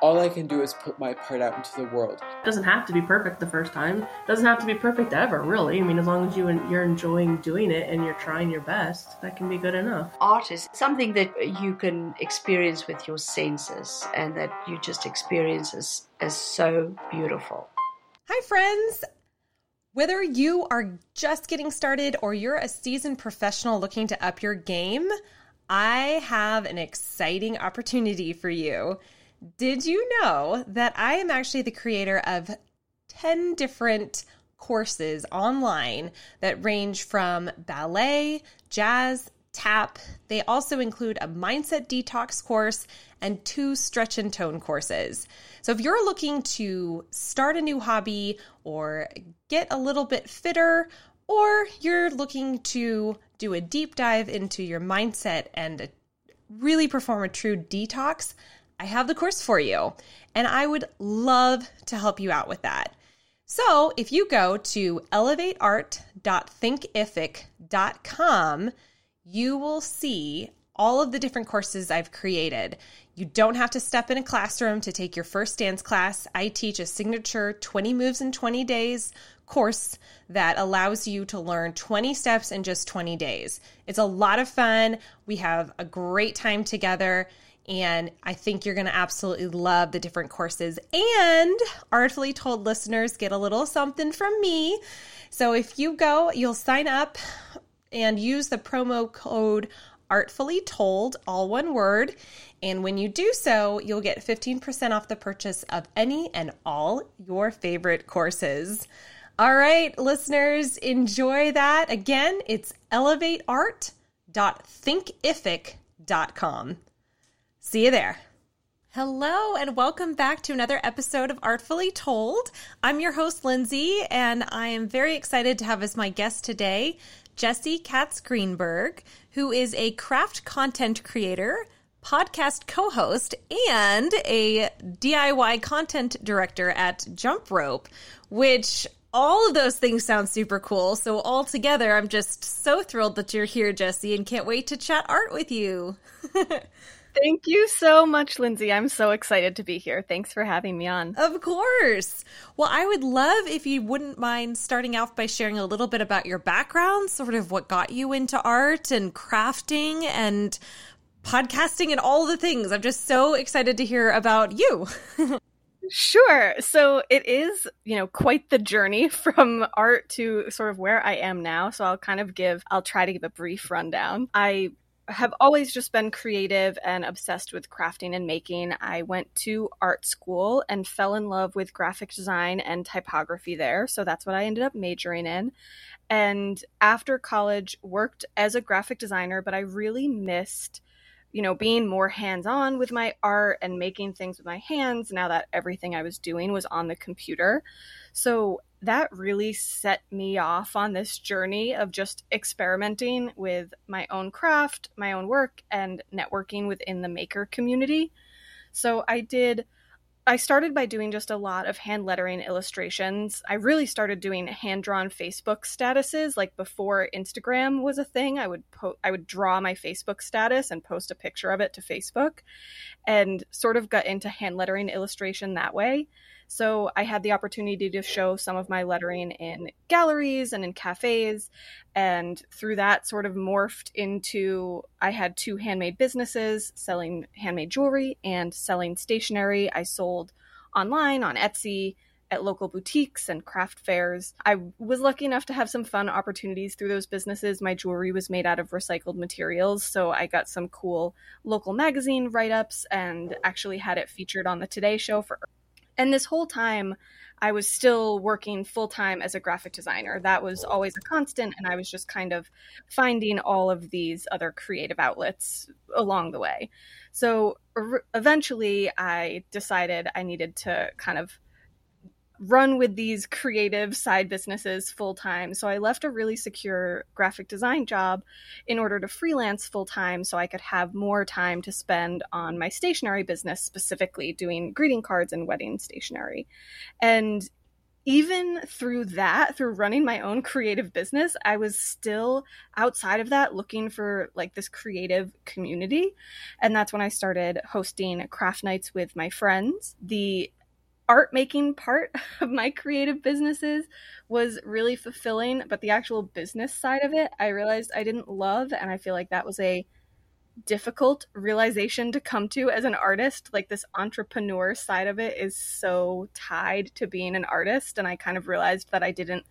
All I can do is put my part out into the world. It doesn't have to be perfect the first time. It doesn't have to be perfect ever, really. I mean, as long as you you're enjoying doing it and you're trying your best, that can be good enough. Art is something that you can experience with your senses and that you just experience as, as so beautiful. Hi, friends. Whether you are just getting started or you're a seasoned professional looking to up your game, I have an exciting opportunity for you. Did you know that I am actually the creator of 10 different courses online that range from ballet, jazz, tap. They also include a mindset detox course and two stretch and tone courses. So if you're looking to start a new hobby or get a little bit fitter, or you're looking to do a deep dive into your mindset and really perform a true detox, I have the course for you. And I would love to help you out with that. So if you go to elevateart.thinkific.com, you will see all of the different courses I've created. You don't have to step in a classroom to take your first dance class. I teach a signature 20 moves in 20 days course that allows you to learn 20 steps in just 20 days. It's a lot of fun. We have a great time together. And I think you're going to absolutely love the different courses. And Artfully Told listeners get a little something from me. So if you go, you'll sign up and use the promo code Artfully Told, all one word. And when you do so, you'll get 15% off the purchase of any and all your favorite courses. All right, listeners, enjoy that. Again, it's elevateart.thinkific.com. See you there. Hello, and welcome back to another episode of Artfully Told. I'm your host, Lindsay, and I am very excited to have as my guest today Jessie Katz Greenberg, who is a craft content creator, podcast co host, and a DIY content director at Jump Rope, which all of those things sound super cool. So, all together, I'm just so thrilled that you're here, Jessie, and can't wait to chat art with you. Thank you so much, Lindsay. I'm so excited to be here. Thanks for having me on. Of course. Well, I would love if you wouldn't mind starting off by sharing a little bit about your background, sort of what got you into art and crafting and podcasting and all the things. I'm just so excited to hear about you. Sure. So it is, you know, quite the journey from art to sort of where I am now. So I'll kind of give, I'll try to give a brief rundown. I have always just been creative and obsessed with crafting and making. I went to art school and fell in love with graphic design and typography there. So that's what I ended up majoring in. And after college, worked as a graphic designer, but I really missed you know, being more hands on with my art and making things with my hands now that everything I was doing was on the computer. So that really set me off on this journey of just experimenting with my own craft, my own work, and networking within the maker community. So I did. I started by doing just a lot of hand lettering illustrations. I really started doing hand drawn Facebook statuses like before Instagram was a thing. I would po- I would draw my Facebook status and post a picture of it to Facebook and sort of got into hand lettering illustration that way. So I had the opportunity to show some of my lettering in galleries and in cafes. And through that, sort of morphed into I had two handmade businesses selling handmade jewelry and selling stationery. I sold online on Etsy at local boutiques and craft fairs. I was lucky enough to have some fun opportunities through those businesses. My jewelry was made out of recycled materials, so I got some cool local magazine write ups and actually had it featured on the Today Show for and this whole time, I was still working full time as a graphic designer. That was always a constant, and I was just kind of finding all of these other creative outlets along the way. So eventually, I decided I needed to kind of run with these creative side businesses full time. So I left a really secure graphic design job in order to freelance full time so I could have more time to spend on my stationery business, specifically doing greeting cards and wedding stationery. And even through that, through running my own creative business, I was still outside of that looking for like this creative community. And that's when I started hosting craft nights with my friends. The art making part of my creative businesses was really fulfilling, but the actual business side of it, I realized I didn't love. And I feel like that was a difficult realization to come to as an artist. Like this entrepreneur side of it is so tied to being an artist. And I kind of realized that I didn't,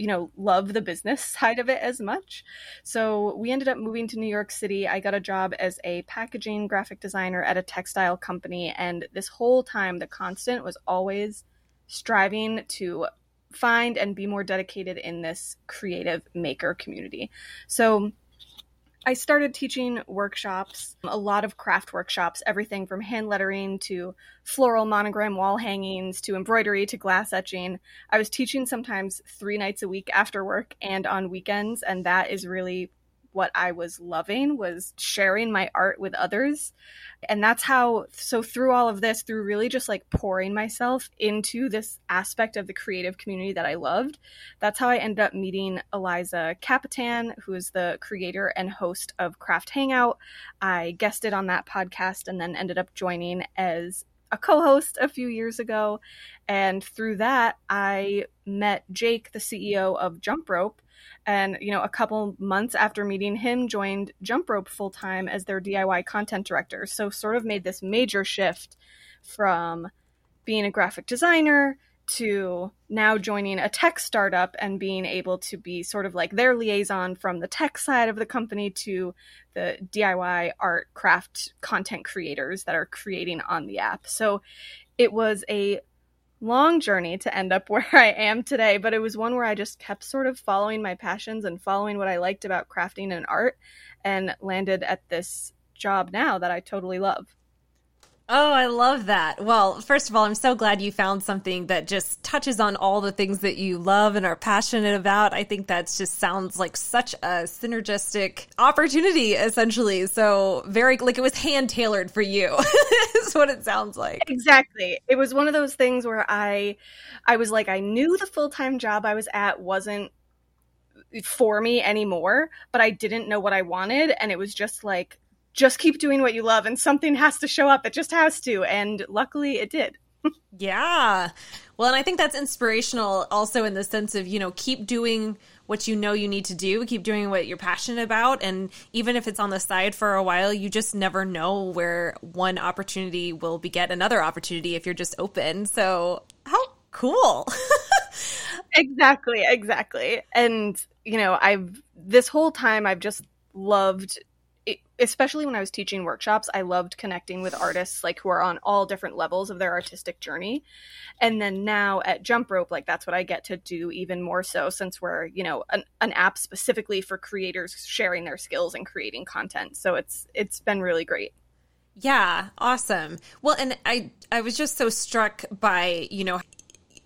you know, love the business side of it as much. So we ended up moving to New York City. I got a job as a packaging graphic designer at a textile company. And this whole time, the constant was always striving to find and be more dedicated in this creative maker community. So I started teaching workshops, a lot of craft workshops, everything from hand lettering to floral monogram wall hangings to embroidery to glass etching. I was teaching sometimes three nights a week after work and on weekends, and that is really what I was loving was sharing my art with others. And that's how so through all of this, through really just like pouring myself into this aspect of the creative community that I loved, that's how I ended up meeting Eliza Capitan, who is the creator and host of Craft Hangout. I guested on that podcast and then ended up joining as a co-host a few years ago and through that i met jake the ceo of jump rope and you know a couple months after meeting him joined jump rope full time as their diy content director so sort of made this major shift from being a graphic designer to now joining a tech startup and being able to be sort of like their liaison from the tech side of the company to the DIY art craft content creators that are creating on the app. So it was a long journey to end up where I am today, but it was one where I just kept sort of following my passions and following what I liked about crafting and art and landed at this job now that I totally love. Oh, I love that. Well, first of all, I'm so glad you found something that just touches on all the things that you love and are passionate about. I think that just sounds like such a synergistic opportunity, essentially. So, very, like it was hand tailored for you, is what it sounds like. Exactly. It was one of those things where I, I was like, I knew the full time job I was at wasn't for me anymore, but I didn't know what I wanted. And it was just like, just keep doing what you love and something has to show up. It just has to. And luckily it did. yeah. Well, and I think that's inspirational also in the sense of, you know, keep doing what you know you need to do, keep doing what you're passionate about. And even if it's on the side for a while, you just never know where one opportunity will beget another opportunity if you're just open. So, how cool. exactly, exactly. And, you know, I've this whole time I've just loved especially when I was teaching workshops, I loved connecting with artists like who are on all different levels of their artistic journey. And then now at Jump Rope, like that's what I get to do even more so since we're, you know, an, an app specifically for creators sharing their skills and creating content. So it's it's been really great. Yeah, awesome. Well, and I I was just so struck by, you know,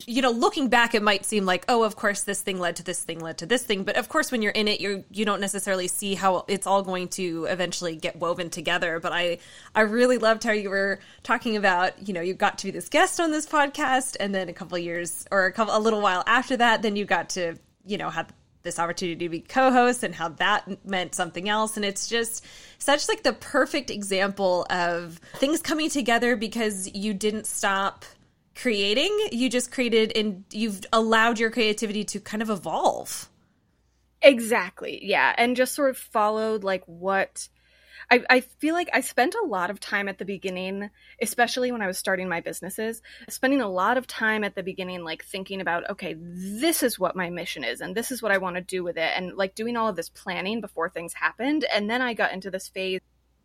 you know, looking back, it might seem like, oh, of course, this thing led to this thing led to this thing. But of course, when you're in it, you you don't necessarily see how it's all going to eventually get woven together. But I I really loved how you were talking about, you know, you got to be this guest on this podcast, and then a couple years or a couple a little while after that, then you got to, you know, have this opportunity to be co-host and how that meant something else and it's just such like the perfect example of things coming together because you didn't stop creating. You just created and you've allowed your creativity to kind of evolve. Exactly. Yeah. And just sort of followed like what I, I feel like I spent a lot of time at the beginning, especially when I was starting my businesses, spending a lot of time at the beginning, like thinking about, okay, this is what my mission is and this is what I want to do with it. And like doing all of this planning before things happened. And then I got into this phase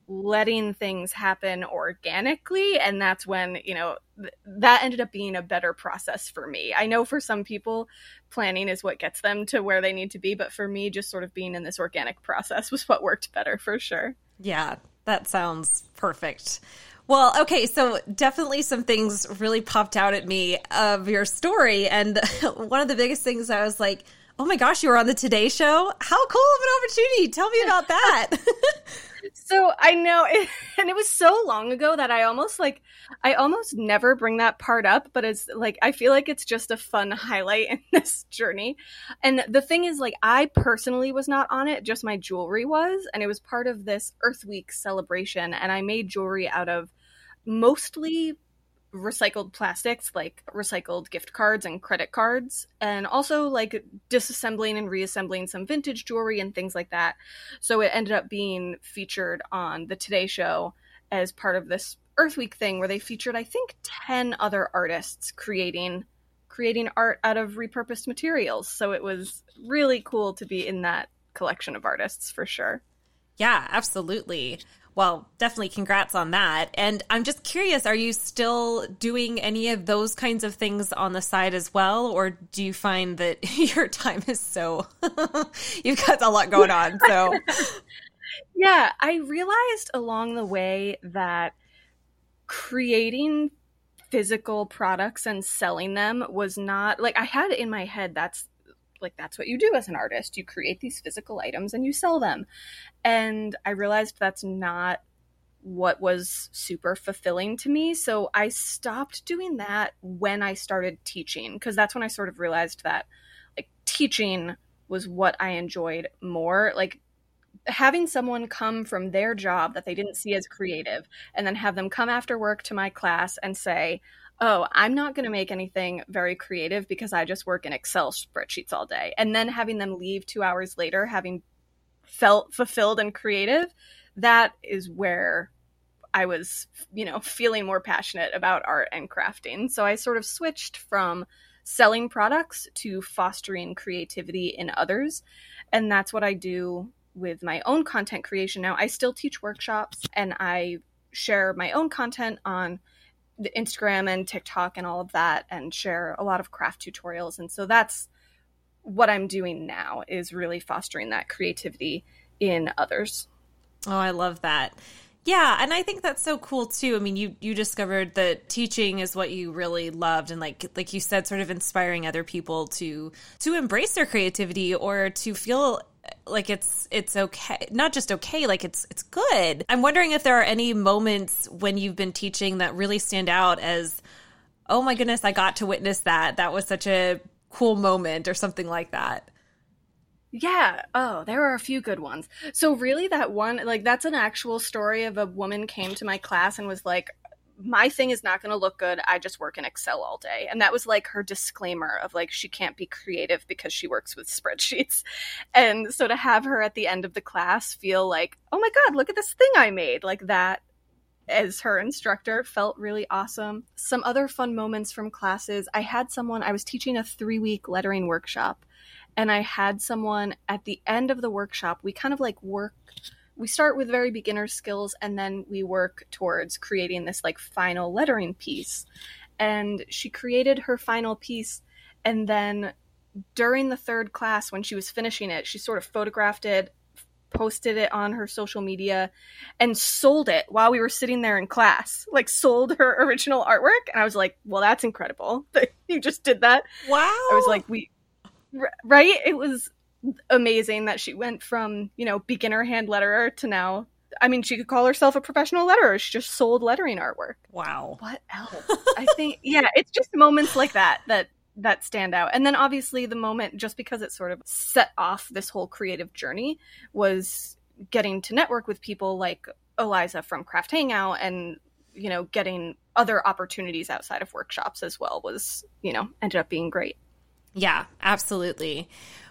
letting things happen organically and that's when you know th- that ended up being a better process for me i know for some people planning is what gets them to where they need to be but for me just sort of being in this organic process was what worked better for sure yeah that sounds perfect Well, okay, so definitely some things really popped out at me of your story. And one of the biggest things I was like, oh my gosh, you were on the Today Show? How cool of an opportunity! Tell me about that. so I know, and it was so long ago that I almost like, I almost never bring that part up, but it's like, I feel like it's just a fun highlight in this journey. And the thing is, like, I personally was not on it, just my jewelry was. And it was part of this Earth Week celebration. And I made jewelry out of mostly recycled plastics like recycled gift cards and credit cards and also like disassembling and reassembling some vintage jewelry and things like that. So it ended up being featured on the today show as part of this earth week thing where they featured i think 10 other artists creating creating art out of repurposed materials. So it was really cool to be in that collection of artists for sure. Yeah absolutely well, definitely congrats on that. And I'm just curious, are you still doing any of those kinds of things on the side as well? Or do you find that your time is so, you've got a lot going on? So, yeah, I realized along the way that creating physical products and selling them was not like I had in my head that's like that's what you do as an artist. You create these physical items and you sell them. And I realized that's not what was super fulfilling to me. So I stopped doing that when I started teaching because that's when I sort of realized that like teaching was what I enjoyed more. Like having someone come from their job that they didn't see as creative and then have them come after work to my class and say, oh, I'm not going to make anything very creative because I just work in Excel spreadsheets all day. And then having them leave two hours later, having felt fulfilled and creative, that is where I was, you know, feeling more passionate about art and crafting. So I sort of switched from selling products to fostering creativity in others. And that's what I do with my own content creation now. I still teach workshops and I share my own content on the Instagram and TikTok and all of that and share a lot of craft tutorials. And so that's what I'm doing now is really fostering that creativity in others. Oh, I love that. Yeah, and I think that's so cool too. I mean, you you discovered that teaching is what you really loved and like like you said sort of inspiring other people to to embrace their creativity or to feel like it's it's okay not just okay like it's it's good i'm wondering if there are any moments when you've been teaching that really stand out as oh my goodness i got to witness that that was such a cool moment or something like that yeah. Oh, there are a few good ones. So really that one like that's an actual story of a woman came to my class and was like my thing is not going to look good. I just work in Excel all day. And that was like her disclaimer of like she can't be creative because she works with spreadsheets. And so to have her at the end of the class feel like, "Oh my god, look at this thing I made." Like that as her instructor felt really awesome. Some other fun moments from classes. I had someone I was teaching a 3-week lettering workshop and I had someone at the end of the workshop. We kind of like work we start with very beginner skills and then we work towards creating this like final lettering piece. And she created her final piece and then during the third class when she was finishing it, she sort of photographed it, posted it on her social media and sold it while we were sitting there in class. Like sold her original artwork and I was like, "Well, that's incredible that you just did that." Wow. I was like, "We right? It was amazing that she went from you know beginner hand letterer to now I mean, she could call herself a professional letterer. She just sold lettering artwork. Wow. What else? I think, yeah, it's just moments like that that that stand out. And then obviously the moment, just because it sort of set off this whole creative journey, was getting to network with people like Eliza from Craft Hangout, and you know, getting other opportunities outside of workshops as well was, you know, ended up being great. Yeah, absolutely.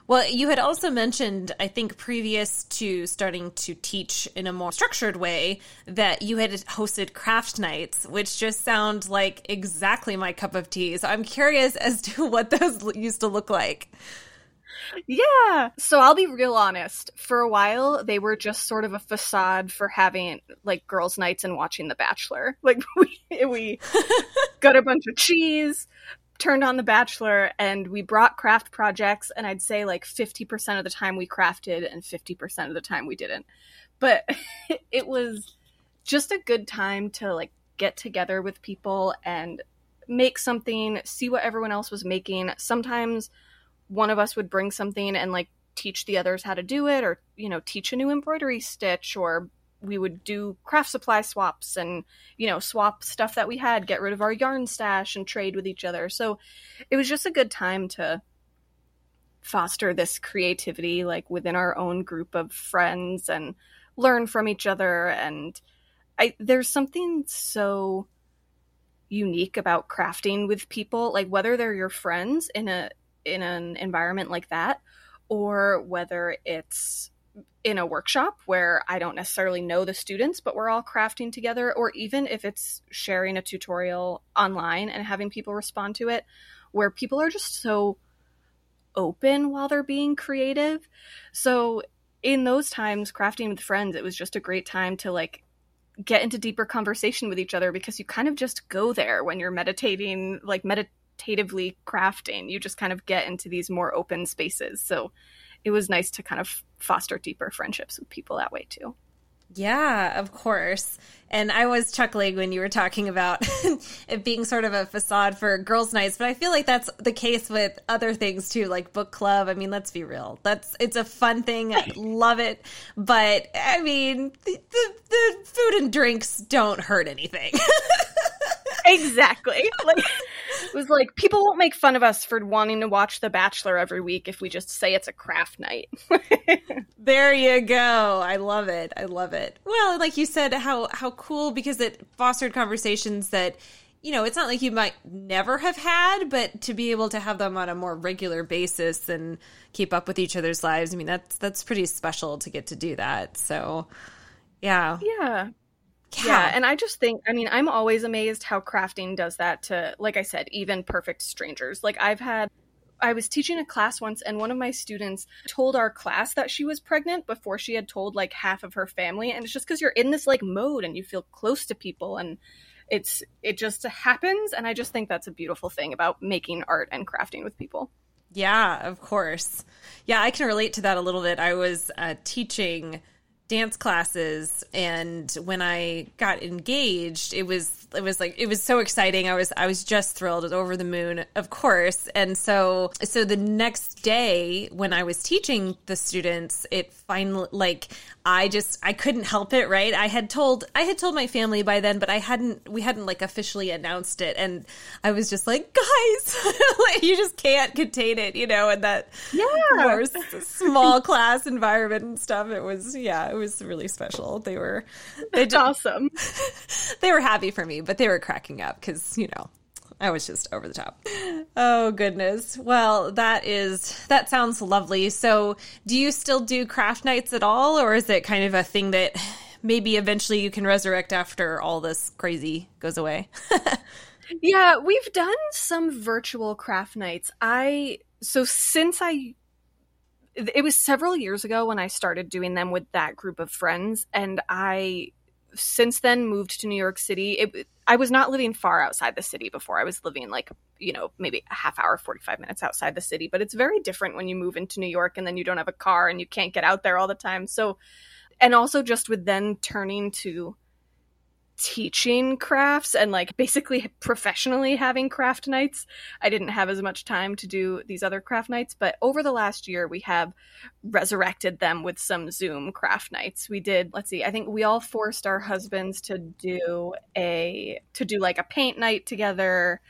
Well, you had also mentioned, I think, previous to starting to teach in a more structured way, that you had hosted craft nights, which just sound like exactly my cup of tea. So I'm curious as to what those used to look like. Yeah. So I'll be real honest. For a while, they were just sort of a facade for having like girls' nights and watching The Bachelor. Like we we got a bunch of cheese, turned on The Bachelor and we brought craft projects, and I'd say like 50% of the time we crafted and 50% of the time we didn't. But it was just a good time to like get together with people and make something, see what everyone else was making. Sometimes one of us would bring something and like teach the others how to do it or, you know, teach a new embroidery stitch or we would do craft supply swaps and you know swap stuff that we had get rid of our yarn stash and trade with each other. So it was just a good time to foster this creativity like within our own group of friends and learn from each other. And i there's something so unique about crafting with people like whether they're your friends in a in an environment like that or whether it's in a workshop where I don't necessarily know the students, but we're all crafting together, or even if it's sharing a tutorial online and having people respond to it, where people are just so open while they're being creative. So, in those times, crafting with friends, it was just a great time to like get into deeper conversation with each other because you kind of just go there when you're meditating, like meditatively crafting. You just kind of get into these more open spaces. So, it was nice to kind of foster deeper friendships with people that way too. Yeah, of course. And I was chuckling when you were talking about it being sort of a facade for girls' nights, but I feel like that's the case with other things too, like book club. I mean, let's be real. That's it's a fun thing. I love it. But I mean, the, the, the food and drinks don't hurt anything. exactly. Like it was like people won't make fun of us for wanting to watch The Bachelor every week if we just say it's a craft night. there you go. I love it. I love it. Well, like you said, how how cool because it fostered conversations that you know, it's not like you might never have had, but to be able to have them on a more regular basis and keep up with each other's lives, I mean, that's that's pretty special to get to do that. So, yeah. Yeah. Yeah. yeah. and I just think, I mean, I'm always amazed how crafting does that to, like I said, even perfect strangers. Like, I've had, I was teaching a class once, and one of my students told our class that she was pregnant before she had told like half of her family. And it's just because you're in this like mode and you feel close to people, and it's, it just happens. And I just think that's a beautiful thing about making art and crafting with people. Yeah, of course. Yeah, I can relate to that a little bit. I was uh, teaching dance classes and when I got engaged it was it was like it was so exciting. I was I was just thrilled was over the moon of course. And so so the next day when I was teaching the students it finally like I just I couldn't help it right? I had told I had told my family by then but I hadn't we hadn't like officially announced it. And I was just like guys like, you just can't contain it you know and that yeah. small class environment and stuff. It was yeah it was really special. They were they did, awesome. they were happy for but they were cracking up because you know I was just over the top. Oh goodness. Well, that is that sounds lovely. So, do you still do craft nights at all or is it kind of a thing that maybe eventually you can resurrect after all this crazy goes away? yeah, we've done some virtual craft nights. I so since I it was several years ago when I started doing them with that group of friends, and I since then moved to New York City. It, I was not living far outside the city before. I was living like, you know, maybe a half hour, 45 minutes outside the city, but it's very different when you move into New York and then you don't have a car and you can't get out there all the time. So, and also just with then turning to teaching crafts and like basically professionally having craft nights. I didn't have as much time to do these other craft nights, but over the last year we have resurrected them with some Zoom craft nights. We did, let's see, I think we all forced our husbands to do a to do like a paint night together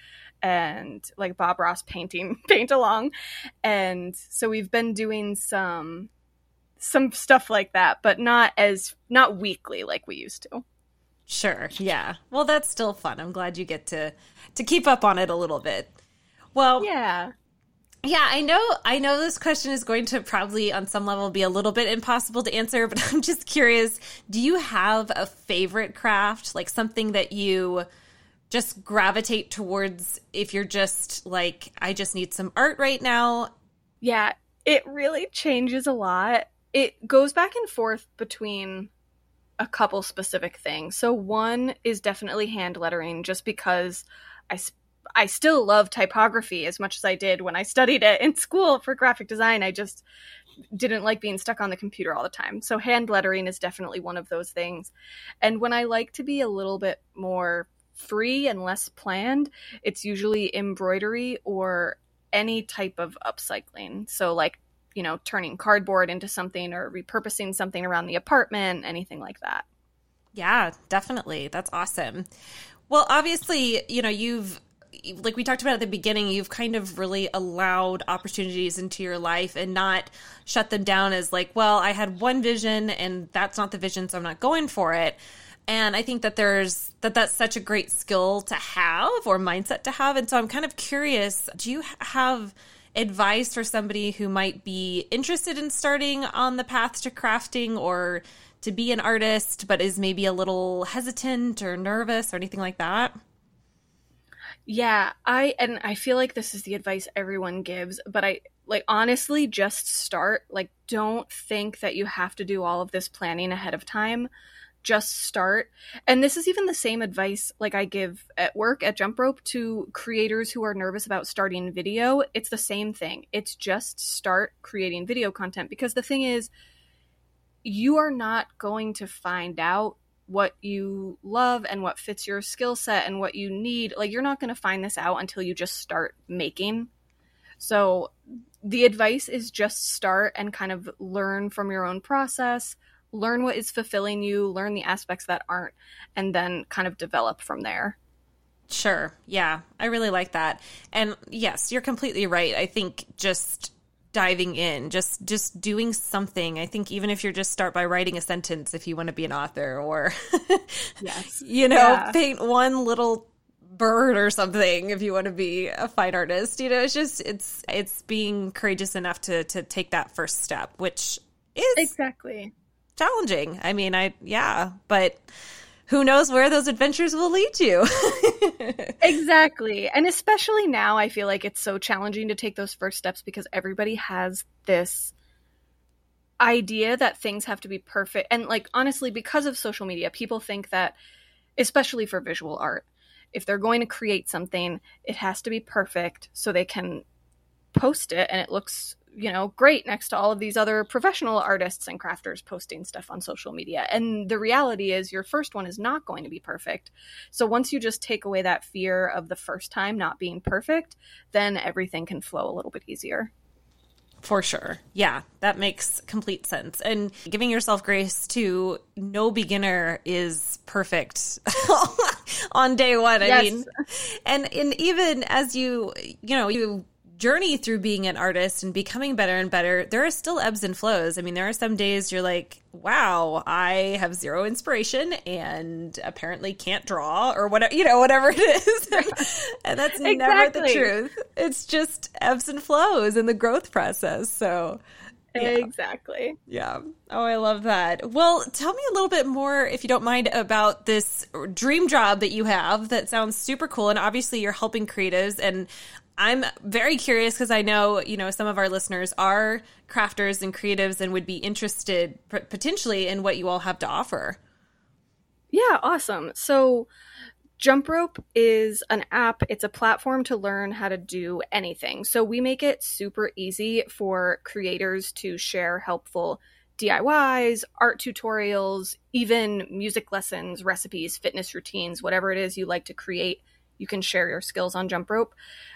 and like Bob Ross painting paint along. And so we've been doing some some stuff like that, but not as not weekly like we used to. Sure. Yeah. Well, that's still fun. I'm glad you get to to keep up on it a little bit. Well, yeah. Yeah, I know I know this question is going to probably on some level be a little bit impossible to answer, but I'm just curious, do you have a favorite craft, like something that you just gravitate towards if you're just like I just need some art right now? Yeah, it really changes a lot. It goes back and forth between a couple specific things. So one is definitely hand lettering just because I I still love typography as much as I did when I studied it in school for graphic design. I just didn't like being stuck on the computer all the time. So hand lettering is definitely one of those things. And when I like to be a little bit more free and less planned, it's usually embroidery or any type of upcycling. So, like, you know, turning cardboard into something or repurposing something around the apartment, anything like that. Yeah, definitely. That's awesome. Well, obviously, you know, you've like we talked about at the beginning, you've kind of really allowed opportunities into your life and not shut them down as like, well, I had one vision and that's not the vision, so I'm not going for it. And I think that there's that that's such a great skill to have or mindset to have. And so I'm kind of curious, do you have advice for somebody who might be interested in starting on the path to crafting or to be an artist but is maybe a little hesitant or nervous or anything like that? Yeah, I and I feel like this is the advice everyone gives, but I like honestly just start. Like don't think that you have to do all of this planning ahead of time. Just start. And this is even the same advice like I give at work at Jump Rope to creators who are nervous about starting video. It's the same thing. It's just start creating video content because the thing is you are not going to find out what you love and what fits your skill set and what you need. Like, you're not going to find this out until you just start making. So, the advice is just start and kind of learn from your own process, learn what is fulfilling you, learn the aspects that aren't, and then kind of develop from there. Sure. Yeah. I really like that. And yes, you're completely right. I think just diving in just just doing something i think even if you're just start by writing a sentence if you want to be an author or yes you know yeah. paint one little bird or something if you want to be a fine artist you know it's just it's it's being courageous enough to to take that first step which is exactly challenging i mean i yeah but who knows where those adventures will lead you. exactly. And especially now, I feel like it's so challenging to take those first steps because everybody has this idea that things have to be perfect. And, like, honestly, because of social media, people think that, especially for visual art, if they're going to create something, it has to be perfect so they can post it and it looks you know, great next to all of these other professional artists and crafters posting stuff on social media. And the reality is, your first one is not going to be perfect. So once you just take away that fear of the first time not being perfect, then everything can flow a little bit easier. For sure. Yeah, that makes complete sense. And giving yourself grace to no beginner is perfect on day one. I mean, and, and even as you, you know, you journey through being an artist and becoming better and better, there are still ebbs and flows. I mean, there are some days you're like, wow, I have zero inspiration and apparently can't draw or whatever, you know, whatever it is. and that's exactly. never the truth. It's just ebbs and flows in the growth process. So, yeah. Exactly. Yeah. Oh, I love that. Well, tell me a little bit more, if you don't mind, about this dream job that you have. That sounds super cool. And obviously, you're helping creatives. And I'm very curious because I know, you know, some of our listeners are crafters and creatives and would be interested potentially in what you all have to offer. Yeah, awesome. So, Jump Rope is an app, it's a platform to learn how to do anything. So, we make it super easy for creators to share helpful DIYs, art tutorials, even music lessons, recipes, fitness routines, whatever it is you like to create you can share your skills on jump rope.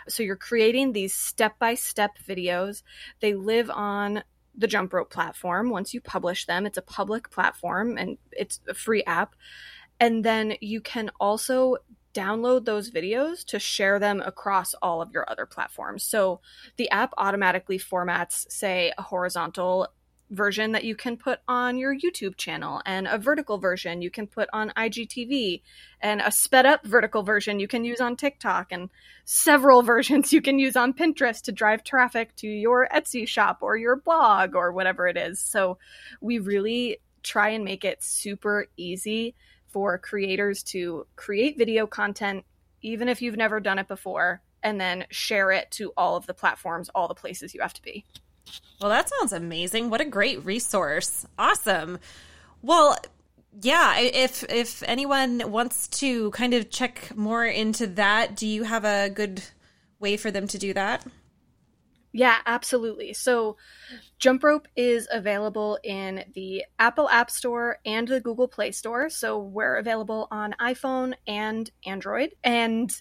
So you're creating these step by step videos. They live on the jump rope platform. Once you publish them, it's a public platform and it's a free app. And then you can also download those videos to share them across all of your other platforms. So the app automatically formats, say, a horizontal version that you can put on your YouTube channel, and a vertical version you can put on IGTV, and a sped up vertical version you can use on TikTok, and several versions you can use on Pinterest to drive traffic to your Etsy shop or your blog or whatever it is. So we really try and make it super easy for creators to create video content, even if you've never done it before, and then share it to all of the platforms, all the places you have to be. Well, that sounds amazing. What a great resource. Awesome. Well, yeah, if if anyone wants to kind of check more into that, do you have a good way for them to do that? Yeah, absolutely. So, Jump Rope is available in the Apple App Store and the Google Play Store. So, we're available on iPhone and Android. And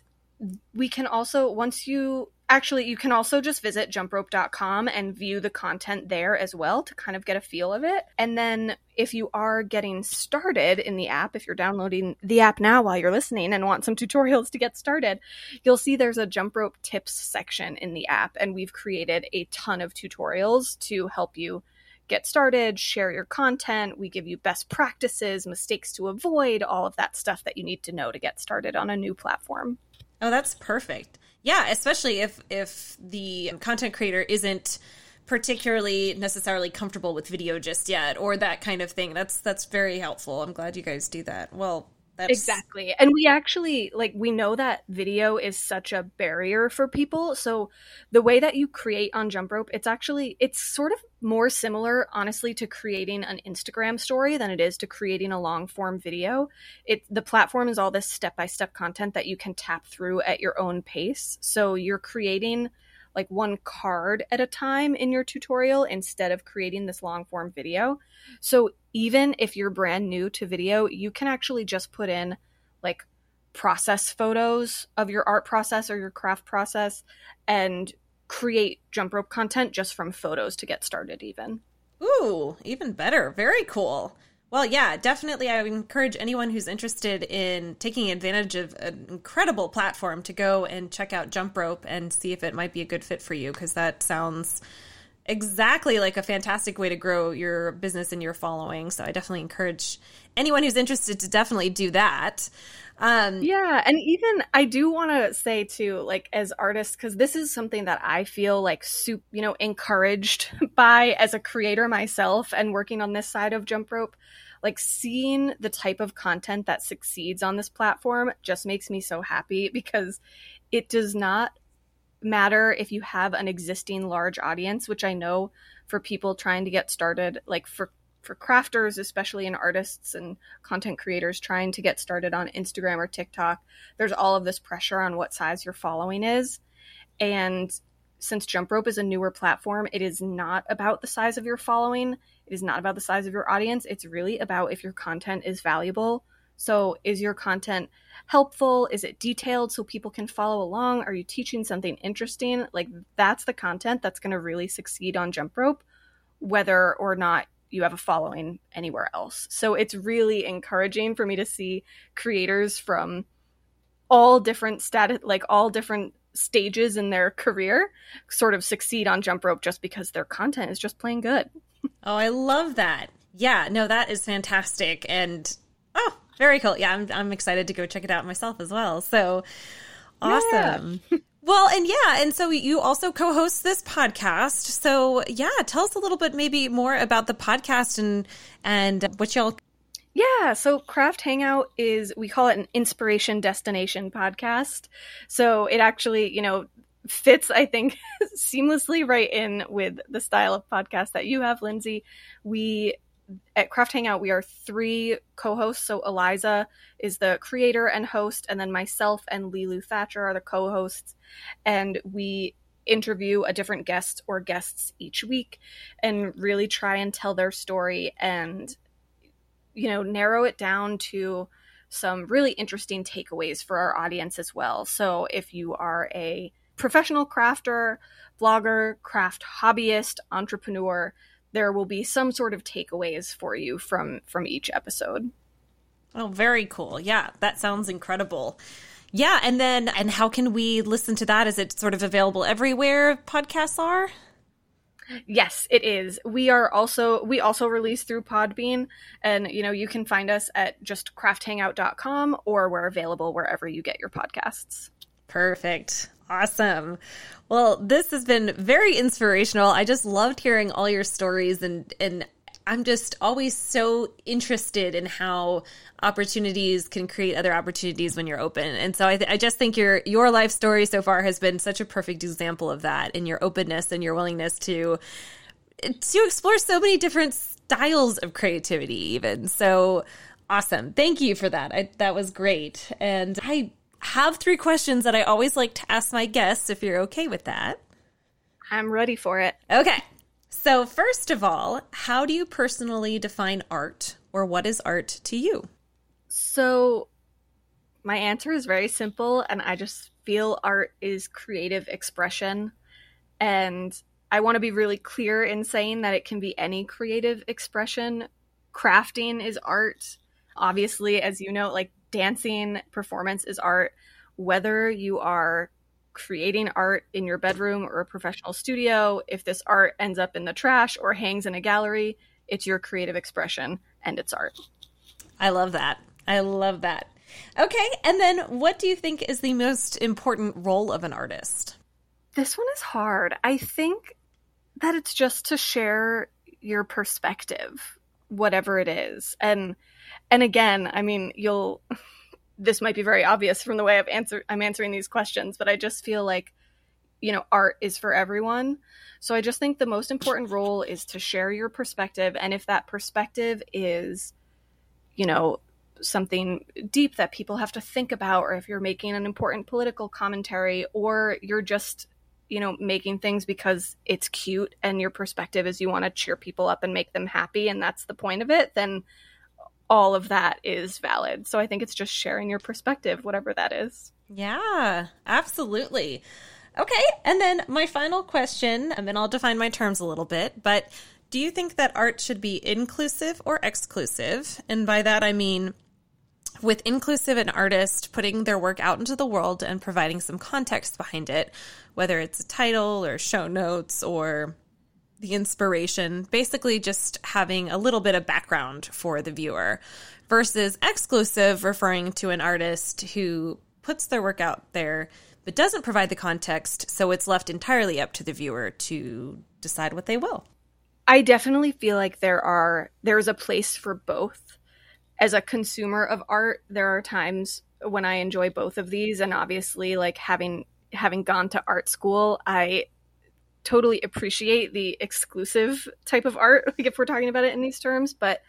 we can also, once you actually, you can also just visit jumprope.com and view the content there as well to kind of get a feel of it. And then if you are getting started in the app, if you're downloading the app now while you're listening and want some tutorials to get started, you'll see there's a jump rope tips section in the app. And we've created a ton of tutorials to help you get started, share your content. We give you best practices, mistakes to avoid, all of that stuff that you need to know to get started on a new platform. Oh, that's perfect. Yeah, especially if if the content creator isn't particularly necessarily comfortable with video just yet or that kind of thing. That's that's very helpful. I'm glad you guys do that. Well, Exactly. And we actually like we know that video is such a barrier for people. So the way that you create on Jump Rope, it's actually it's sort of more similar honestly to creating an Instagram story than it is to creating a long form video. It the platform is all this step-by-step content that you can tap through at your own pace. So you're creating like one card at a time in your tutorial instead of creating this long form video. So even if you're brand new to video, you can actually just put in like process photos of your art process or your craft process and create jump rope content just from photos to get started even. Ooh, even better. Very cool. Well, yeah, definitely. I would encourage anyone who's interested in taking advantage of an incredible platform to go and check out Jump Rope and see if it might be a good fit for you because that sounds exactly like a fantastic way to grow your business and your following. So I definitely encourage anyone who's interested to definitely do that. Um, Yeah, and even I do want to say too, like as artists, because this is something that I feel like soup, you know, encouraged by as a creator myself and working on this side of Jump Rope. Like seeing the type of content that succeeds on this platform just makes me so happy because it does not matter if you have an existing large audience, which I know for people trying to get started, like for for crafters, especially in artists and content creators trying to get started on Instagram or TikTok, there's all of this pressure on what size your following is. And since Jump Rope is a newer platform, it is not about the size of your following. It is not about the size of your audience. It's really about if your content is valuable. So, is your content helpful? Is it detailed so people can follow along? Are you teaching something interesting? Like, that's the content that's going to really succeed on Jump Rope, whether or not you have a following anywhere else. So it's really encouraging for me to see creators from all different status like all different stages in their career sort of succeed on jump rope just because their content is just plain good. Oh, I love that. Yeah, no, that is fantastic. And oh, very cool. Yeah, I'm I'm excited to go check it out myself as well. So awesome. Yeah. Well, and yeah, and so you also co-host this podcast. So yeah, tell us a little bit maybe more about the podcast and and what y'all yeah, so Craft Hangout is we call it an inspiration destination podcast. So it actually, you know, fits I think seamlessly right in with the style of podcast that you have, Lindsay. We at Craft Hangout, we are three co-hosts. So Eliza is the creator and host, and then myself and Lilu Thatcher are the co-hosts, and we interview a different guest or guests each week, and really try and tell their story and you know narrow it down to some really interesting takeaways for our audience as well. So if you are a professional crafter, blogger, craft hobbyist, entrepreneur there will be some sort of takeaways for you from from each episode. Oh, very cool. Yeah, that sounds incredible. Yeah, and then and how can we listen to that? Is it sort of available everywhere podcasts are? Yes, it is. We are also we also release through Podbean and you know, you can find us at just crafthangout.com or we're available wherever you get your podcasts. Perfect. Awesome. Well, this has been very inspirational. I just loved hearing all your stories and and I'm just always so interested in how opportunities can create other opportunities when you're open. And so I, th- I just think your your life story so far has been such a perfect example of that in your openness and your willingness to to explore so many different styles of creativity even. So awesome. Thank you for that. I, that was great. And I have three questions that I always like to ask my guests if you're okay with that. I'm ready for it. Okay. So, first of all, how do you personally define art or what is art to you? So, my answer is very simple, and I just feel art is creative expression. And I want to be really clear in saying that it can be any creative expression. Crafting is art. Obviously, as you know, like dancing performance is art. Whether you are creating art in your bedroom or a professional studio, if this art ends up in the trash or hangs in a gallery, it's your creative expression and it's art. I love that. I love that. Okay, and then what do you think is the most important role of an artist? This one is hard. I think that it's just to share your perspective, whatever it is. And and again, I mean, you'll this might be very obvious from the way I've answered I'm answering these questions, but I just feel like you know, art is for everyone. So I just think the most important role is to share your perspective and if that perspective is you know, something deep that people have to think about or if you're making an important political commentary or you're just you know making things because it's cute and your perspective is you want to cheer people up and make them happy and that's the point of it then all of that is valid. So i think it's just sharing your perspective whatever that is. Yeah absolutely. Okay and then my final question and then i'll define my terms a little bit but do you think that art should be inclusive or exclusive? And by that i mean with inclusive an artist putting their work out into the world and providing some context behind it, whether it's a title or show notes or the inspiration, basically just having a little bit of background for the viewer, versus exclusive, referring to an artist who puts their work out there but doesn't provide the context, so it's left entirely up to the viewer to decide what they will. I definitely feel like there are there's a place for both as a consumer of art, there are times when I enjoy both of these, and obviously, like having having gone to art school, I totally appreciate the exclusive type of art, like if we're talking about it in these terms. But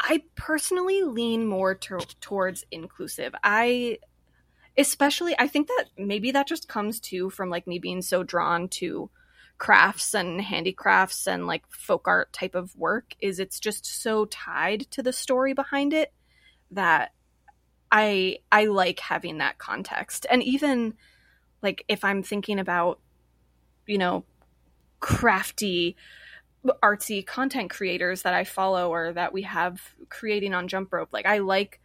I personally lean more to- towards inclusive. I especially I think that maybe that just comes too from like me being so drawn to crafts and handicrafts and like folk art type of work is it's just so tied to the story behind it that I I like having that context. And even like if I'm thinking about you know crafty artsy content creators that I follow or that we have creating on Jump Rope, like I like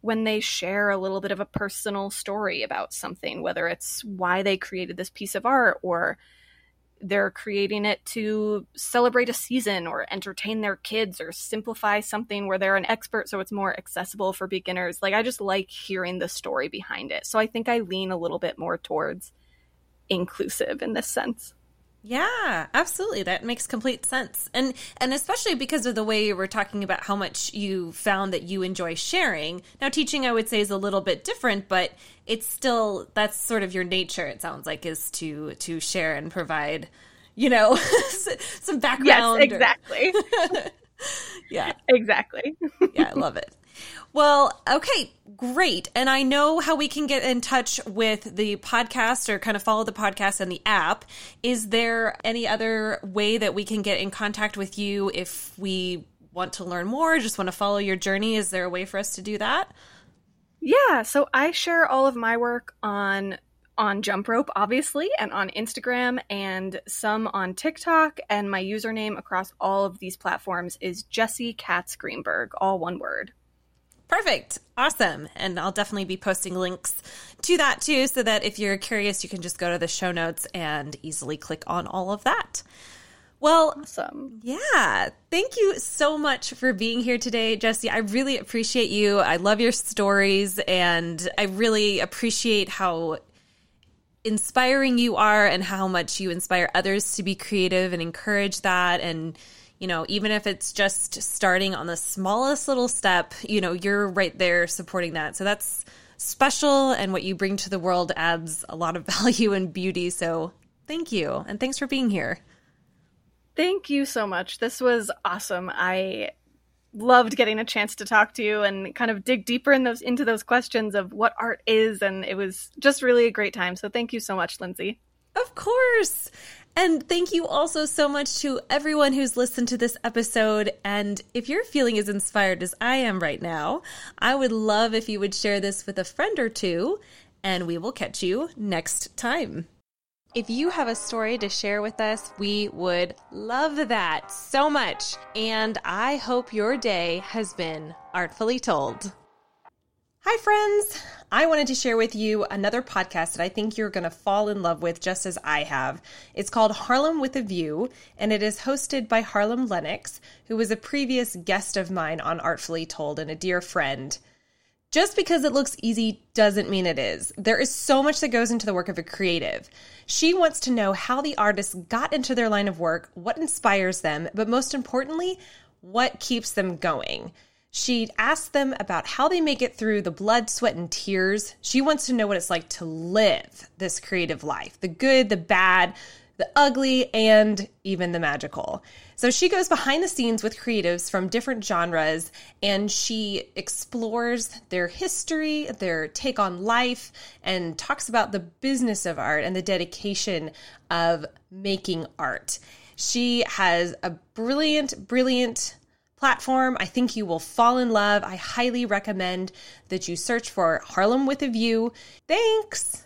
when they share a little bit of a personal story about something, whether it's why they created this piece of art or they're creating it to celebrate a season or entertain their kids or simplify something where they're an expert so it's more accessible for beginners. Like I just like hearing the story behind it. So I think I lean a little bit more towards inclusive in this sense. Yeah, absolutely. That makes complete sense. And and especially because of the way you were talking about how much you found that you enjoy sharing. Now teaching I would say is a little bit different, but it's still that's sort of your nature it sounds like is to to share and provide, you know, some background. Yes, exactly. Or... yeah. Exactly. yeah, I love it. Well, okay, great. And I know how we can get in touch with the podcast or kind of follow the podcast and the app. Is there any other way that we can get in contact with you if we want to learn more, just want to follow your journey? Is there a way for us to do that? Yeah, so I share all of my work on on Jump Rope, obviously, and on Instagram, and some on TikTok. And my username across all of these platforms is Jessie Katz Greenberg, all one word. Perfect. Awesome. And I'll definitely be posting links to that too, so that if you're curious, you can just go to the show notes and easily click on all of that. Well, awesome. Yeah. Thank you so much for being here today, Jesse. I really appreciate you. I love your stories and I really appreciate how inspiring you are and how much you inspire others to be creative and encourage that and you know, even if it's just starting on the smallest little step, you know, you're right there supporting that. So that's special and what you bring to the world adds a lot of value and beauty. So thank you. And thanks for being here. Thank you so much. This was awesome. I loved getting a chance to talk to you and kind of dig deeper in those into those questions of what art is and it was just really a great time. So thank you so much, Lindsay. Of course. And thank you also so much to everyone who's listened to this episode. And if you're feeling as inspired as I am right now, I would love if you would share this with a friend or two, and we will catch you next time. If you have a story to share with us, we would love that so much. And I hope your day has been artfully told. Hi, friends. I wanted to share with you another podcast that I think you're going to fall in love with just as I have. It's called Harlem with a View, and it is hosted by Harlem Lennox, who was a previous guest of mine on Artfully Told and a dear friend. Just because it looks easy doesn't mean it is. There is so much that goes into the work of a creative. She wants to know how the artists got into their line of work, what inspires them, but most importantly, what keeps them going. She asks them about how they make it through the blood, sweat, and tears. She wants to know what it's like to live this creative life the good, the bad, the ugly, and even the magical. So she goes behind the scenes with creatives from different genres and she explores their history, their take on life, and talks about the business of art and the dedication of making art. She has a brilliant, brilliant platform. I think you will fall in love. I highly recommend that you search for Harlem with a View. Thanks.